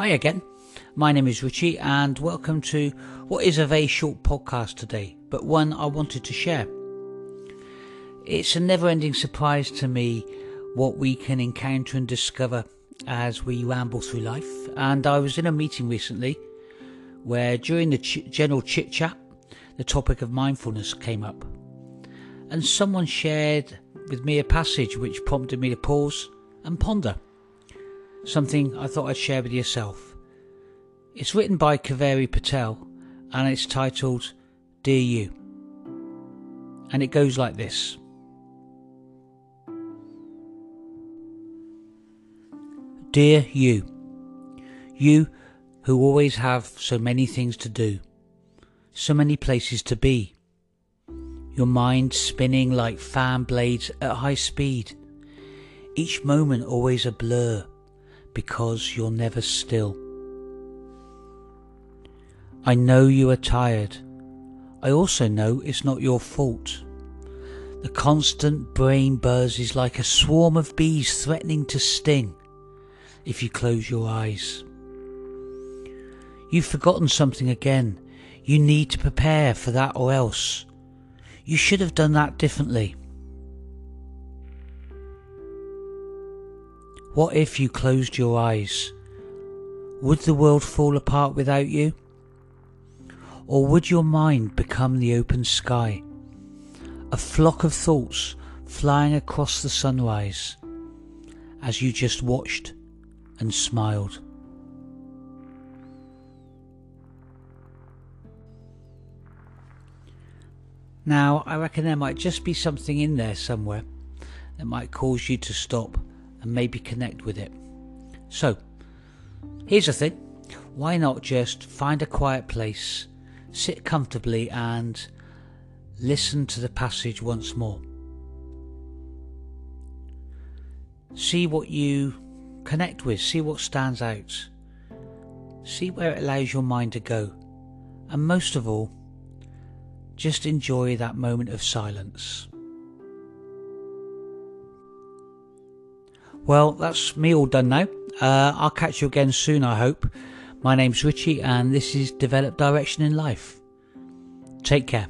Hi again. My name is Richie, and welcome to what is a very short podcast today, but one I wanted to share. It's a never ending surprise to me what we can encounter and discover as we ramble through life. And I was in a meeting recently where, during the ch- general chit chat, the topic of mindfulness came up. And someone shared with me a passage which prompted me to pause and ponder something I thought I'd share with yourself. It's written by Kaveri Patel and it's titled Dear You. And it goes like this Dear you, you who always have so many things to do, so many places to be, your mind spinning like fan blades at high speed, each moment always a blur because you're never still. I know you are tired. I also know it's not your fault. The constant brain buzz is like a swarm of bees threatening to sting if you close your eyes. You've forgotten something again. You need to prepare for that or else. You should have done that differently. What if you closed your eyes? Would the world fall apart without you? Or would your mind become the open sky? A flock of thoughts flying across the sunrise as you just watched and smiled. Now, I reckon there might just be something in there somewhere that might cause you to stop and maybe connect with it. So, here's the thing why not just find a quiet place, sit comfortably, and listen to the passage once more? See what you connect with, see what stands out, see where it allows your mind to go, and most of all, just enjoy that moment of silence. Well, that's me all done now. Uh, I'll catch you again soon, I hope. My name's Richie, and this is Develop Direction in Life. Take care.